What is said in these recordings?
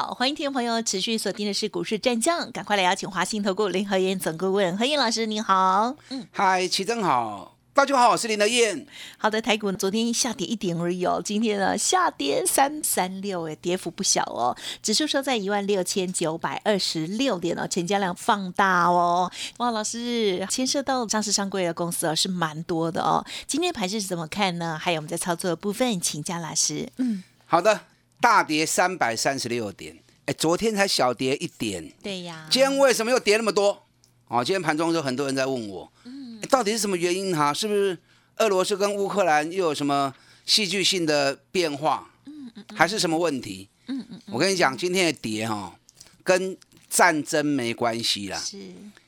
好，欢迎听众朋友持续锁定的是股市战将，赶快来邀请华信投顾林和燕总顾问何燕老师，您好。嗯，嗨，齐正好，大家好，我是林德燕。好的，台股昨天下跌一点而已哦，今天呢下跌三三六，哎，跌幅不小哦，指数收在一万六千九百二十六点哦，成交量放大哦。哇，老师牵涉到上市上柜的公司哦，是蛮多的哦。今天盘是怎么看呢？还有我们在操作的部分，请教老师。嗯，好的。大跌三百三十六点，哎，昨天才小跌一点，对呀，今天为什么又跌那么多？哦，今天盘中就很多人在问我，嗯，到底是什么原因哈？是不是俄罗斯跟乌克兰又有什么戏剧性的变化？嗯嗯，还是什么问题？嗯嗯，我跟你讲，今天的跌哈，跟战争没关系啦，是，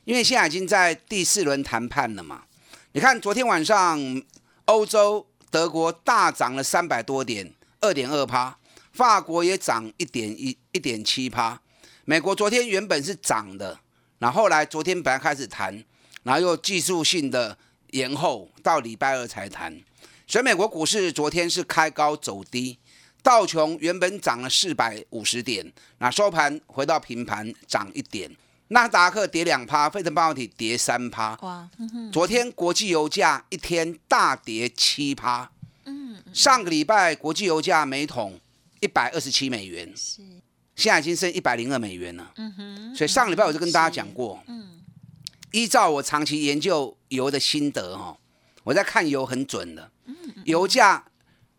因为现在已经在第四轮谈判了嘛。你看昨天晚上欧洲德国大涨了三百多点，二点二趴。法国也涨一点一一点七趴，美国昨天原本是涨的，然后来昨天本来开始谈，然后又技术性的延后到礼拜二才谈，所以美国股市昨天是开高走低，道琼原本涨了四百五十点，那收盘回到平盘涨一点，纳达克跌两趴，费城半导体跌三趴，哇，昨天国际油价一天大跌七趴，嗯，上个礼拜国际油价每桶。一百二十七美元，是，现在已经剩一百零二美元了。嗯哼，所以上礼拜我就跟大家讲过，嗯，依照我长期研究油的心得哦，我在看油很准的。嗯油价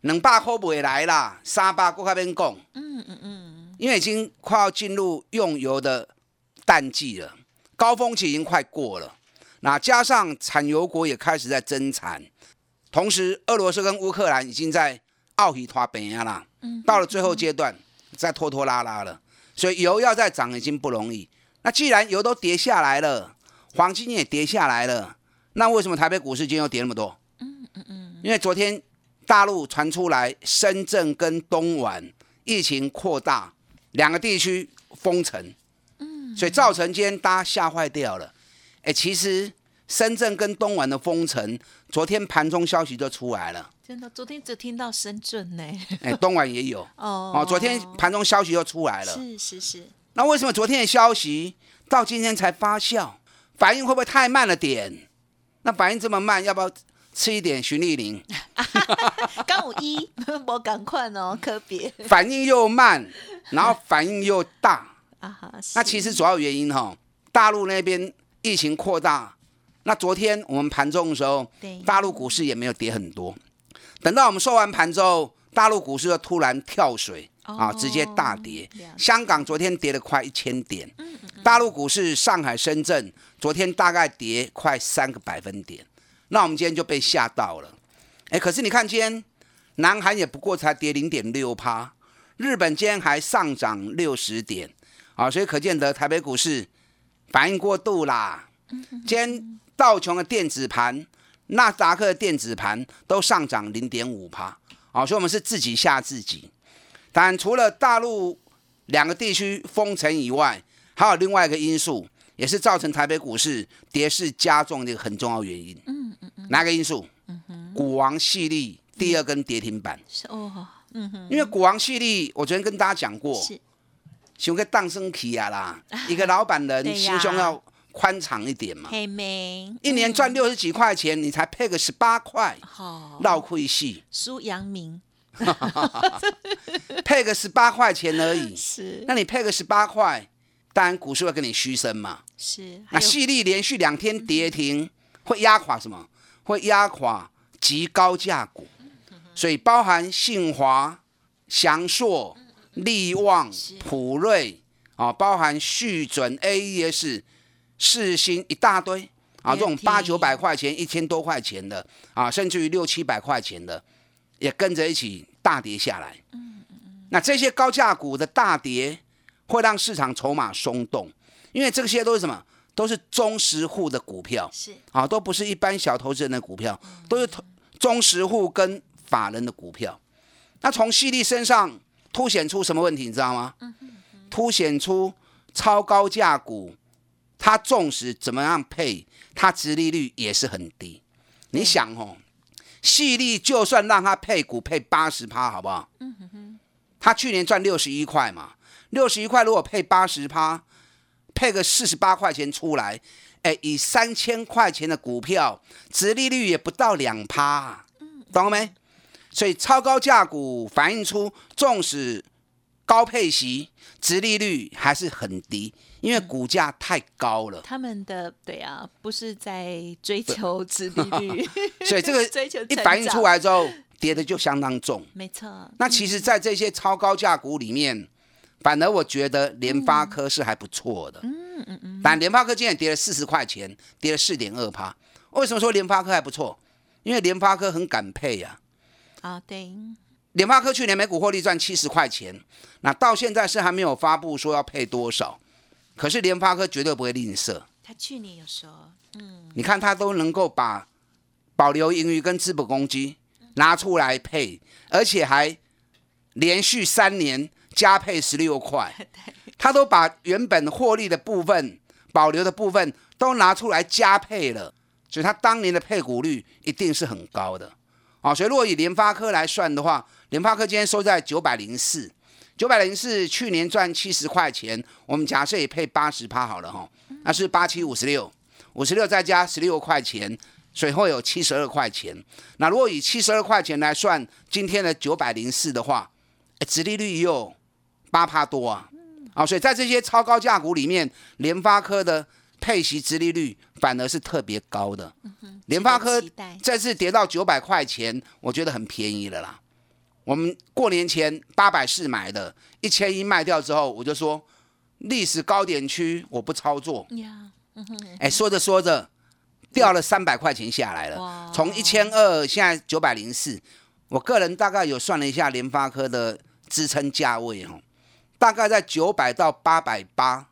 两百块不会来啦，三百过那边供。嗯嗯嗯，因为已经快要进入用油的淡季了，高峰期已经快过了。那加上产油国也开始在增产，同时俄罗斯跟乌克兰已经在奥喜拖边啊啦。到了最后阶段，再拖拖拉拉了，所以油要再涨已经不容易。那既然油都跌下来了，黄金也跌下来了，那为什么台北股市今天又跌那么多？嗯嗯嗯，因为昨天大陆传出来深圳跟东莞疫情扩大，两个地区封城，嗯，所以造成今天大家吓坏掉了。哎，其实深圳跟东莞的封城，昨天盘中消息就出来了。真的，昨天只听到深圳呢。哎，东莞也有 哦。哦，昨天盘中消息又出来了。是是是。那为什么昨天的消息到今天才发酵？反应会不会太慢了点？那反应这么慢，要不要吃一点循利宁？刚五一，我赶快哦，可别。反应又慢，然后反应又大啊哈。那其实主要原因哈，大陆那边疫情扩大。那昨天我们盘中的时候，大陆股市也没有跌很多。等到我们收完盘之后，大陆股市又突然跳水啊，直接大跌。香港昨天跌了快一千点，大陆股市上海、深圳昨天大概跌快三个百分点。那我们今天就被吓到了。哎，可是你看今天，南韩也不过才跌零点六趴，日本今天还上涨六十点啊，所以可见得台北股市反应过度啦。今天道琼的电子盘。纳斯达克的电子盘都上涨零点五趴，啊，所以我们是自己吓自己。但除了大陆两个地区封城以外，还有另外一个因素，也是造成台北股市跌势加重的一个很重要原因。嗯嗯嗯。哪个因素？嗯哼。股王系利第二根跌停板。是哦。嗯哼。因为股王系利，我昨天跟大家讲过，是，想个荡生起啊啦，一个老板人心胸要。宽敞一点嘛，一年赚六十几块钱，你才配个十八块，绕亏戏。苏阳明，配个十八块钱而已。是，那你配个十八块，当然股市会跟你虚升嘛。是，那细粒连续两天跌停，会压垮什么？会压垮极高价股。所以包含信华、祥硕、利旺、普瑞啊，包含续准 AES。四星一大堆啊，这种八九百块钱、一千多块钱的啊，甚至于六七百块钱的，也跟着一起大跌下来。嗯嗯嗯。那这些高价股的大跌，会让市场筹码松动，因为这些都是什么？都是中实户的股票，是啊，都不是一般小投资人的股票，都是投中实户跟法人的股票。那从细粒身上凸显出什么问题？你知道吗？凸显出超高价股，它纵使怎么样配，它殖利率也是很低。你想哦，细粒就算让它配股配八十趴，好不好？它去年赚六十一块嘛，六十一块如果配八十趴，配个四十八块钱出来，哎，以三千块钱的股票，殖利率也不到两趴，懂了没？所以超高价股反映出，纵使高配息，殖利率还是很低，因为股价太高了。他们的对啊，不是在追求殖利率，所以这个 追求一反映出来之后，跌的就相当重。没错。那其实，在这些超高价股里面，反而我觉得联发科是还不错的。嗯嗯嗯。但联发科今天跌了四十块钱，跌了四点二趴。为什么说联发科还不错？因为联发科很敢配呀。啊，对，联发科去年每股获利赚七十块钱，那到现在是还没有发布说要配多少，可是联发科绝对不会吝啬。他去年有说，嗯，你看他都能够把保留盈余跟资本公积拿出来配，而且还连续三年加配十六块，他都把原本获利的部分、保留的部分都拿出来加配了，所以他当年的配股率一定是很高的。啊，所以如果以联发科来算的话，联发科今天收在九百零四，九百零四去年赚七十块钱，我们假设也配八十趴好了哈，那是八七五十六，五十六再加十六块钱，所以会有七十二块钱。那如果以七十二块钱来算今天的九百零四的话，哎，殖利率又八趴多啊，啊，所以在这些超高价股里面，联发科的。配息殖利率反而是特别高的，联发科这次跌到九百块钱，我觉得很便宜了啦。我们过年前八百四买的，一千一卖掉之后，我就说历史高点区我不操作。哎，说着说着掉了三百块钱下来了，从一千二现在九百零四。我个人大概有算了一下联发科的支撑价位哦，大概在九百到八百八。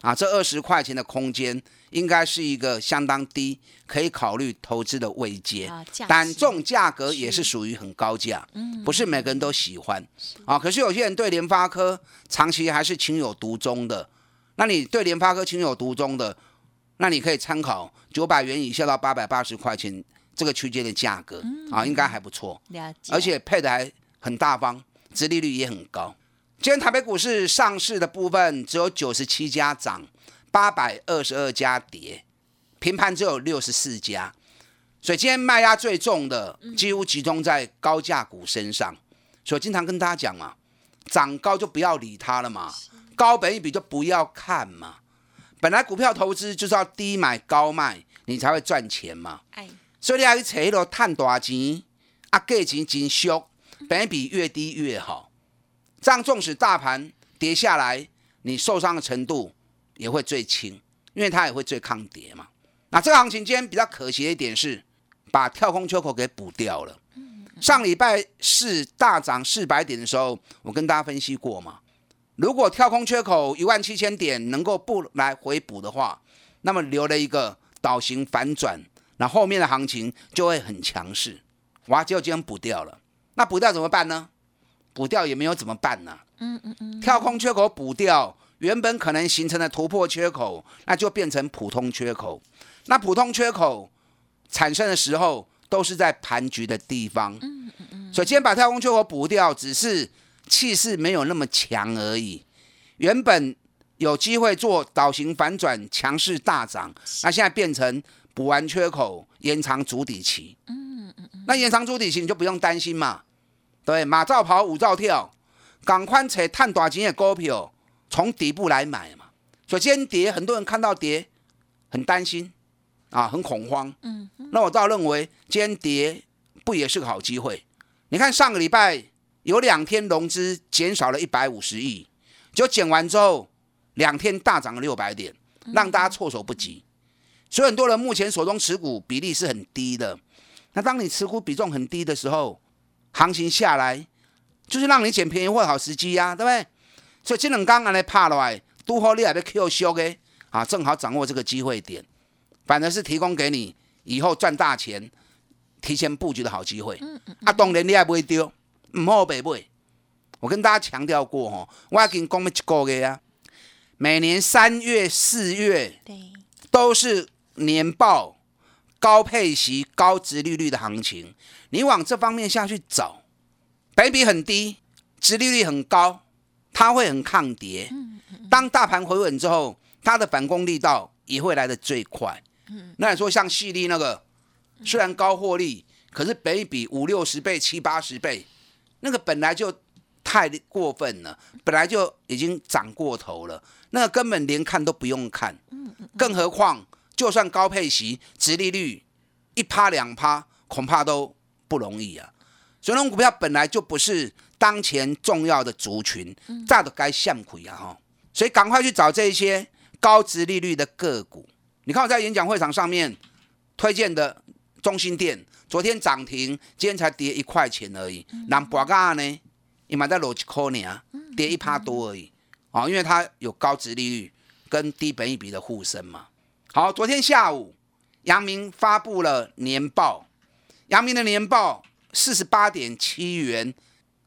啊，这二十块钱的空间应该是一个相当低，可以考虑投资的位阶。但这种价格也是属于很高价，不是每个人都喜欢。啊，可是有些人对联发科长期还是情有独钟的。那你对联发科情有独钟的，那你可以参考九百元以下到八百八十块钱这个区间的价格啊，应该还不错。而且配的还很大方，殖利率也很高。今天台北股市上市的部分只有九十七家涨，八百二十二家跌，平盘只有六十四家，所以今天卖压最重的几乎集中在高价股身上。所以经常跟大家讲嘛，涨高就不要理它了嘛，高本一笔就不要看嘛。本来股票投资就是要低买高卖，你才会赚钱嘛。所以你要去找一路探大钱，啊价钱真俗，本一笔越低越好。这样，纵使大盘跌下来，你受伤的程度也会最轻，因为它也会最抗跌嘛。那这个行情今天比较可惜的一点是，把跳空缺口给补掉了。上礼拜四大涨四百点的时候，我跟大家分析过嘛，如果跳空缺口一万七千点能够不来回补的话，那么留了一个倒型反转，那后面的行情就会很强势。哇，结果今天补掉了，那补掉怎么办呢？补掉也没有怎么办呢？嗯嗯嗯，跳空缺口补掉，原本可能形成的突破缺口，那就变成普通缺口。那普通缺口产生的时候，都是在盘局的地方。嗯嗯嗯。所以今天把跳空缺口补掉，只是气势没有那么强而已。原本有机会做倒型反转，强势大涨，那现在变成补完缺口，延长主底期。嗯嗯嗯。那延长主底期，你就不用担心嘛。对，马照跑，舞照跳，赶快找探短钱的股票，从底部来买嘛。所以今天跌，很多人看到跌，很担心啊，很恐慌。嗯，那我倒认为今天跌不也是个好机会？你看上个礼拜有两天融资减少了一百五十亿，就减完之后，两天大涨了六百点，让大家措手不及。所以很多人目前手中持股比例是很低的。那当你持股比重很低的时候，行情下来，就是让你捡便宜或好时机呀，对不对？所以这两刚安尼拍落来，拄好你也要 Q 缩的，啊，正好掌握这个机会点，反而是提供给你以后赚大钱、提前布局的好机会。啊，当然你也不会丢，唔好白买。我跟大家强调过吼，我已经讲了一个月啊，每年三月、四月对，都是年报高配息、高值利率的行情，你往这方面下去找，本益比很低，值利率很高，它会很抗跌。当大盘回稳之后，它的反攻力道也会来得最快。那你说像细粒那个，虽然高获利，可是本益比五六十倍、七八十倍，那个本来就太过分了，本来就已经涨过头了，那个根本连看都不用看。更何况，就算高配息、殖利率一趴两趴，恐怕都不容易啊。所以，那种股票本来就不是当前重要的族群，炸的该向亏啊哈。所以，赶快去找这一些高值利率的个股。你看我在演讲会场上面推荐的中心店，昨天涨停，今天才跌一块钱而已。那博嘎呢？你买在逻辑科呢，跌一趴多而已。哦，因为它有高值利率跟低本益比的护身嘛。好，昨天下午，阳明发布了年报，阳明的年报四十八点七元，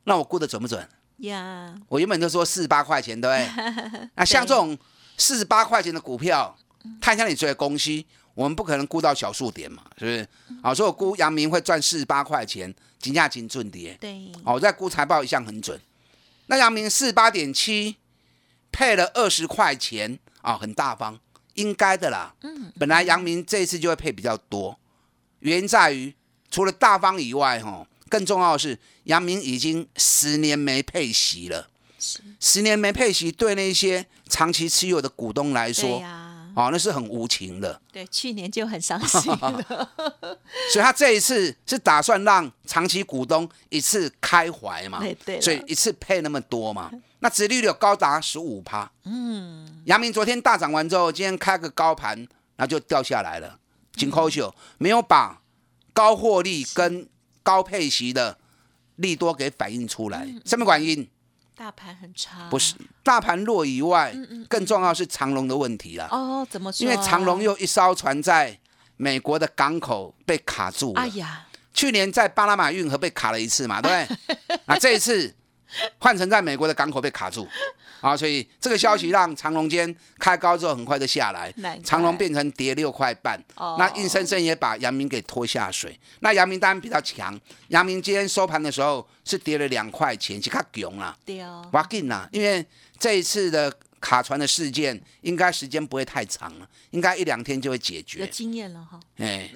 那我估的准不准？呀，我原本就说四十八块钱，对不对？那像这种四十八块钱的股票，看一下你追的公司，我们不可能估到小数点嘛，是不是？好，所以我估阳明会赚四十八块钱，金价金准跌。对，好，我在估财报一向很准。那阳明四十八点七，配了二十块钱啊，很大方，应该的啦。嗯，本来阳明这一次就会配比较多，原因在于除了大方以外，哈，更重要的是阳明已经十年没配息了。十年没配息，对那些长期持有的股东来对说，啊，哦，那是很无情的。对，去年就很伤心 了。所以他这一次是打算让长期股东一次开怀嘛，对对所以一次配那么多嘛，那殖利率有高达十五趴。嗯，阳明昨天大涨完之后，今天开个高盘，然后就掉下来了。紧扣秀没有把高获利跟高配息的利多给反映出来，什么原因？大盘很差，不是大盘弱以外，更重要是长隆的问题了。哦？怎么说？因为长隆又一艘船在美国的港口被卡住了。哎呀，去年在巴拿马运河被卡了一次嘛，对不对？啊这一次 换成在美国的港口被卡住，啊，所以这个消息让长龙间开高之后很快就下来。长龙变成跌六块半，哦。那硬生生也把阳明给拖下水。那阳明当然比较强，阳明今天收盘的时候是跌了两块钱，是较强啦，对哦，哇紧啦，因为这一次的卡船的事件应该时间不会太长了，应该一两天就会解决有决。经验了哈。哎，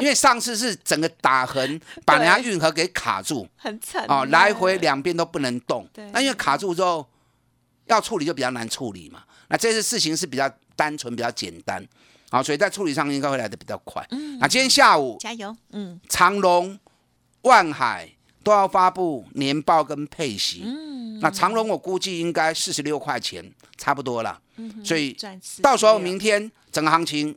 因为上次是整个打横 把人家运河给卡住很惨哦，来回两边都不能动对。那因为卡住之后要处理就比较难处理嘛。那这次事情是比较单纯、比较简单，好，所以在处理上应该会来的比较快。那今天下午加油，嗯，长隆、万海都要发布年报跟配息。那长隆我估计应该四十六块钱，差不多了。所以到时候明天整个行情，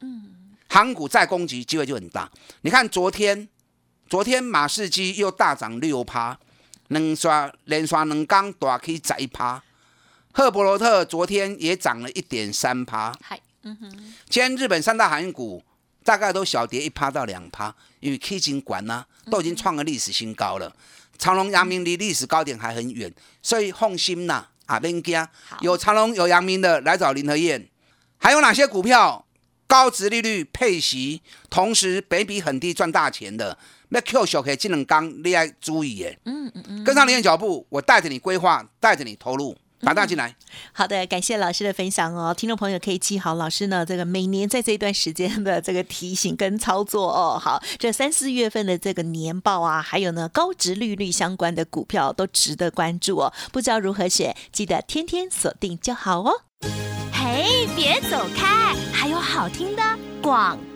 嗯，航股再攻击机会就很大。你看昨天，昨天马士基又大涨六趴，能刷连刷两缸大 K 十一趴，赫伯罗特昨天也涨了一点三趴。嗨，今天日本三大航运股大概都小跌一趴到两趴，因为 K 金管呢都已经创了历史新高了。长隆、阳明离历史高点还很远，所以放心呐，啊，别惊，有长隆有阳明的来找林和燕。还有哪些股票高值利率配息，同时北比很低赚大钱的？那 Q 小 K 技能刚你要注意耶，嗯嗯嗯，跟上林的脚步，我带着你规划，带着你投入，打大进来。好的，感谢老师的分享哦。听众朋友可以记好老师呢这个每年在这一段时间的这个提醒跟操作哦。好，这三四月份的这个年报啊，还有呢高值利率相关的股票都值得关注哦。不知道如何选，记得天天锁定就好哦。嘿，别走开，还有好听的广告。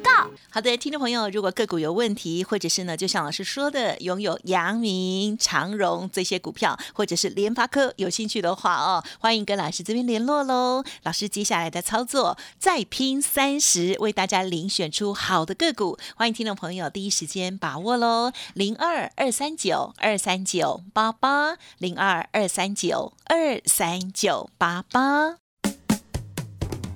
好的，听众朋友，如果个股有问题，或者是呢，就像老师说的，拥有阳明、长荣这些股票，或者是联发科有兴趣的话哦，欢迎跟老师这边联络喽。老师接下来的操作再拼三十，为大家遴选出好的个股，欢迎听众朋友第一时间把握喽。零二二三九二三九八八，零二二三九二三九八八。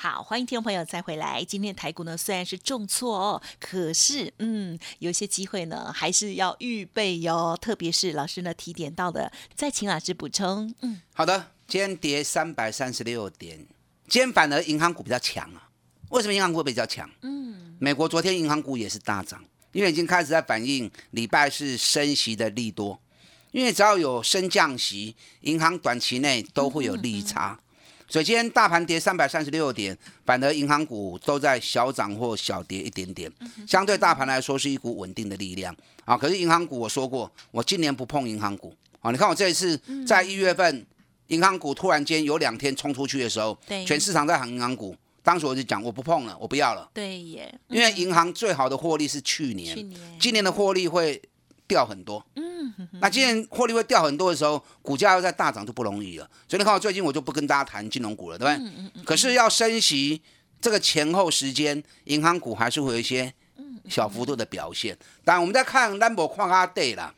好，欢迎听众朋友再回来。今天台股呢虽然是重挫哦，可是嗯，有些机会呢还是要预备哟。特别是老师呢提点到的，再请老师补充。嗯，好的，今天跌三百三十六点，今天反而银行股比较强啊。为什么银行股比较强？嗯，美国昨天银行股也是大涨，因为已经开始在反映礼拜是升息的利多。因为只要有升降息，银行短期内都会有利差。所以今天大盘跌三百三十六点，反而银行股都在小涨或小跌一点点，相对大盘来说是一股稳定的力量啊。可是银行股我说过，我今年不碰银行股啊。你看我这一次在一月份，银行股突然间有两天冲出去的时候，全市场在喊银行股，当时我就讲我不碰了，我不要了。对耶，因为银行最好的获利是去年，今年的获利会掉很多。嗯那今年获利会掉很多的时候，股价要在大涨就不容易了。所以你看，我最近我就不跟大家谈金融股了，对不对？可是要升息，这个前后时间，银行股还是会有一些小幅度的表现。但我们在看 number 框啊 day 啦，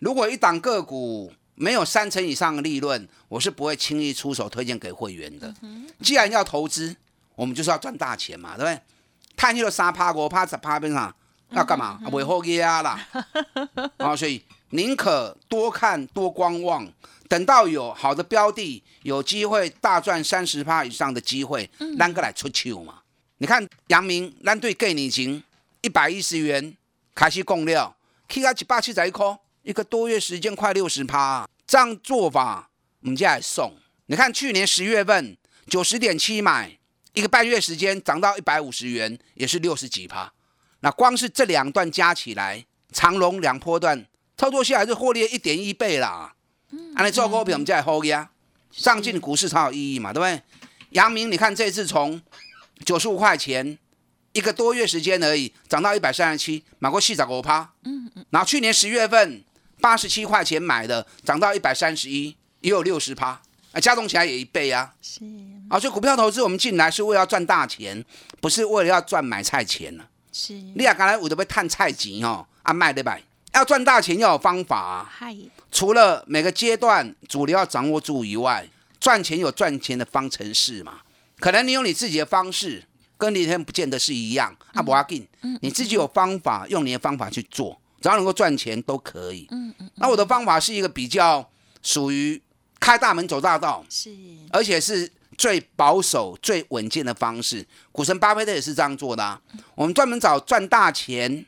如果一档个股没有三成以上的利润，我是不会轻易出手推荐给会员的。既然要投资，我们就是要赚大钱嘛，对不对？探去了三趴五趴十趴边上要干嘛？尾后压啦啊，所以。宁可多看多观望，等到有好的标的，有机会大赚三十趴以上的机会，咱个来出手嘛。你看阳明，咱对给你钱一百一十元开始供料，起到一百七十一块，一个多月时间快六十趴，这样做法我们家来送。你看去年十月份九十点七买，一个半月时间涨到一百五十元，也是六十几趴。那光是这两段加起来，长龙两波段。操作下来就获利一点一倍啦，嗯，啊，你做股票我们才好呀，上进股市才有意义嘛，对不对？杨明，你看这次从九十五块钱一个多月时间而已，涨到一百三十七，买过细涨五趴。嗯嗯。然后去年十月份八十七块钱买的，涨到一百三十一，也有六十趴，啊，加总起来也一倍啊。是。啊，所以股票投资我们进来是为了要赚大钱，不是为了要赚买菜钱呢。是。你也，刚才为了要探菜钱哦，啊卖对吧？要赚大钱要有方法，除了每个阶段主流要掌握住以外，赚钱有赚钱的方程式嘛？可能你有你自己的方式，跟那天不见得是一样。啊，不要紧，你自己有方法，用你的方法去做，只要能够赚钱都可以。嗯嗯。那我的方法是一个比较属于开大门走大道，是，而且是最保守、最稳健的方式。股神巴菲特也是这样做的啊。我们专门找赚大钱。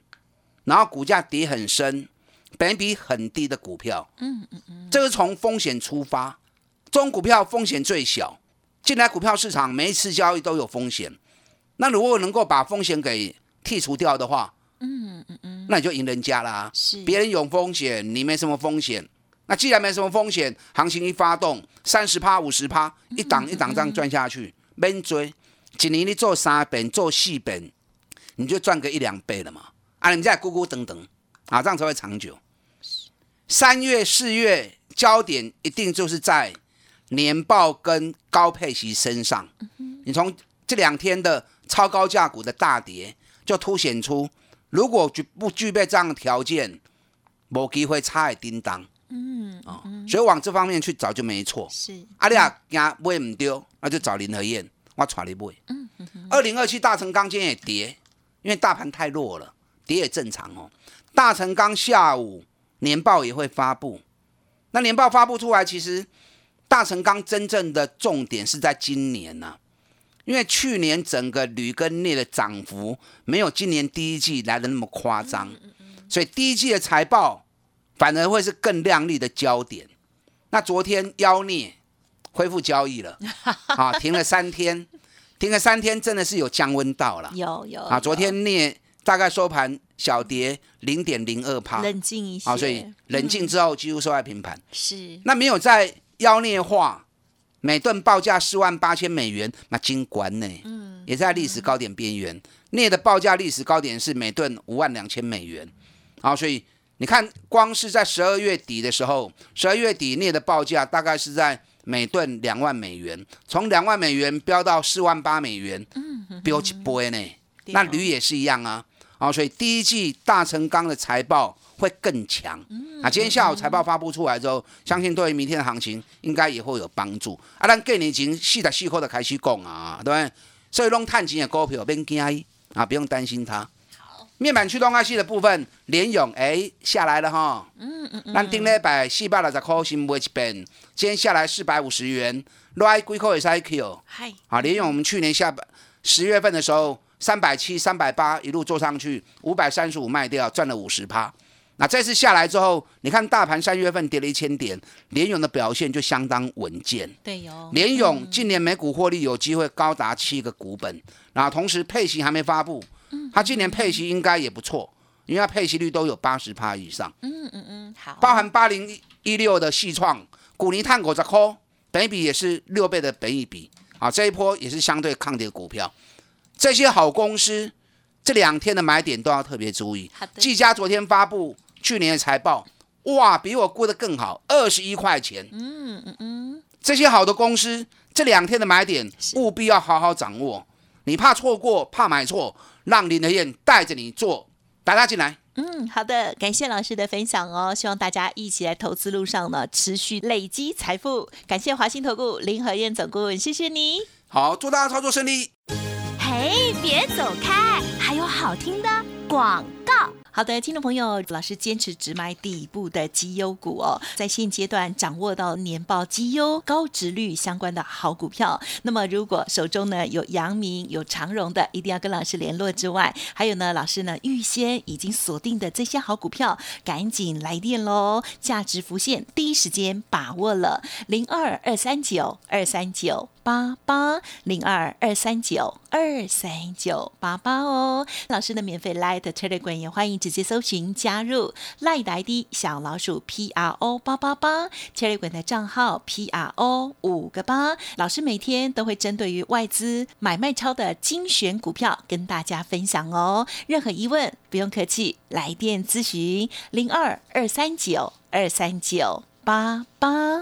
然后股价跌很深，本比很低的股票，嗯嗯嗯，这是从风险出发，这种股票风险最小。进来股票市场每一次交易都有风险，那如果能够把风险给剔除掉的话，嗯嗯嗯，那你就赢人家啦。是，别人有风险，你没什么风险。那既然没什么风险，行情一发动，三十趴、五十趴，一档一档这样赚下去，免追，一年你做三本、做四本，你就赚个一两倍了嘛。啊，你们在咕咕等等，啊，这样才会长久。三月、四月焦点一定就是在年报跟高配息身上。你从这两天的超高价股的大跌，就凸显出，如果具不具备这样的条件，没机会差也叮当。嗯，哦，所以往这方面去找就没错。是，阿丽亚惊买唔丢，那就找林和燕，我带你买。嗯二零二七大成钢今天也跌，因为大盘太弱了。跌也正常哦。大成钢下午年报也会发布，那年报发布出来，其实大成钢真正的重点是在今年呢，因为去年整个铝跟镍的涨幅没有今年第一季来的那么夸张，所以第一季的财报反而会是更亮丽的焦点。那昨天妖孽恢复交易了，啊，停了三天，停了三天，真的是有降温到了。有有啊，昨天镍大概收盘小跌零点零二帕，冷静一些，啊，所以冷静之后几乎收在平盘。是那没有在妖孽化，每吨报价四万八千美元，那金管呢？嗯，也在历史高点边缘。镍的报价历史高点是每吨五万两千美元，啊，所以你看，光是在十二月底的时候，十二月底镍的报价大概是在每吨两万美元，从两万美元飙到四万八美元，嗯，飙起波呢。那铝也是一样啊，啊，所以第一季大成钢的财报会更强。啊，今天下午财报发布出来之后，相信对于明天的行情应该也会有帮助。啊，咱过年前四十四块的开始讲啊，对不对？所以弄探钱的股票别惊啊，不用担心它。面板驱动 IC 的部分，联勇哎下来了哈。嗯嗯嗯。咱顶礼拜四百六十块先买一遍，今天下来四百五十元，来几块也是 IQ。嗨。啊，联咏我们去年下半十月份的时候，三百七、三百八一路做上去，五百三十五卖掉，赚了五十趴。那这次下来之后，你看大盘三月份跌了一千点，联勇的表现就相当稳健。对哟。联咏今年每股获利有机会高达七个股本，然后同时配型还没发布。它今年配息应该也不错，因为它配息率都有八十趴以上。嗯嗯嗯，好。包含八零一六的细创，股尼碳股十块，本比也是六倍的本益比啊，这一波也是相对抗跌股票。这些好公司这两天的买点都要特别注意。好的。技嘉昨天发布去年的财报，哇，比我估的更好，二十一块钱。嗯嗯嗯。这些好的公司这两天的买点务必要好好掌握，你怕错过，怕买错。让林德燕带着你做，大家进来。嗯，好的，感谢老师的分享哦。希望大家一起来投资路上呢，持续累积财富。感谢华兴投顾林和燕总顾问，谢谢你。好，祝大家操作顺利。嘿，别走开，还有好听的广告。好的，听众朋友，老师坚持只买底部的绩优股哦，在现阶段掌握到年报绩优、高值率相关的好股票。那么，如果手中呢有阳明、有长荣的，一定要跟老师联络之外，还有呢，老师呢预先已经锁定的这些好股票，赶紧来电喽！价值浮现，第一时间把握了零二二三九二三九八八零二二三九二三九八八哦。老师的免费 Light Telegram 也欢迎。直接搜寻加入赖呆的小老鼠 P R O 八八八，Telegram 的账号 P R O 五个八，老师每天都会针对于外资买卖超的精选股票跟大家分享哦。任何疑问不用客气，来电咨询零二二三九二三九八八。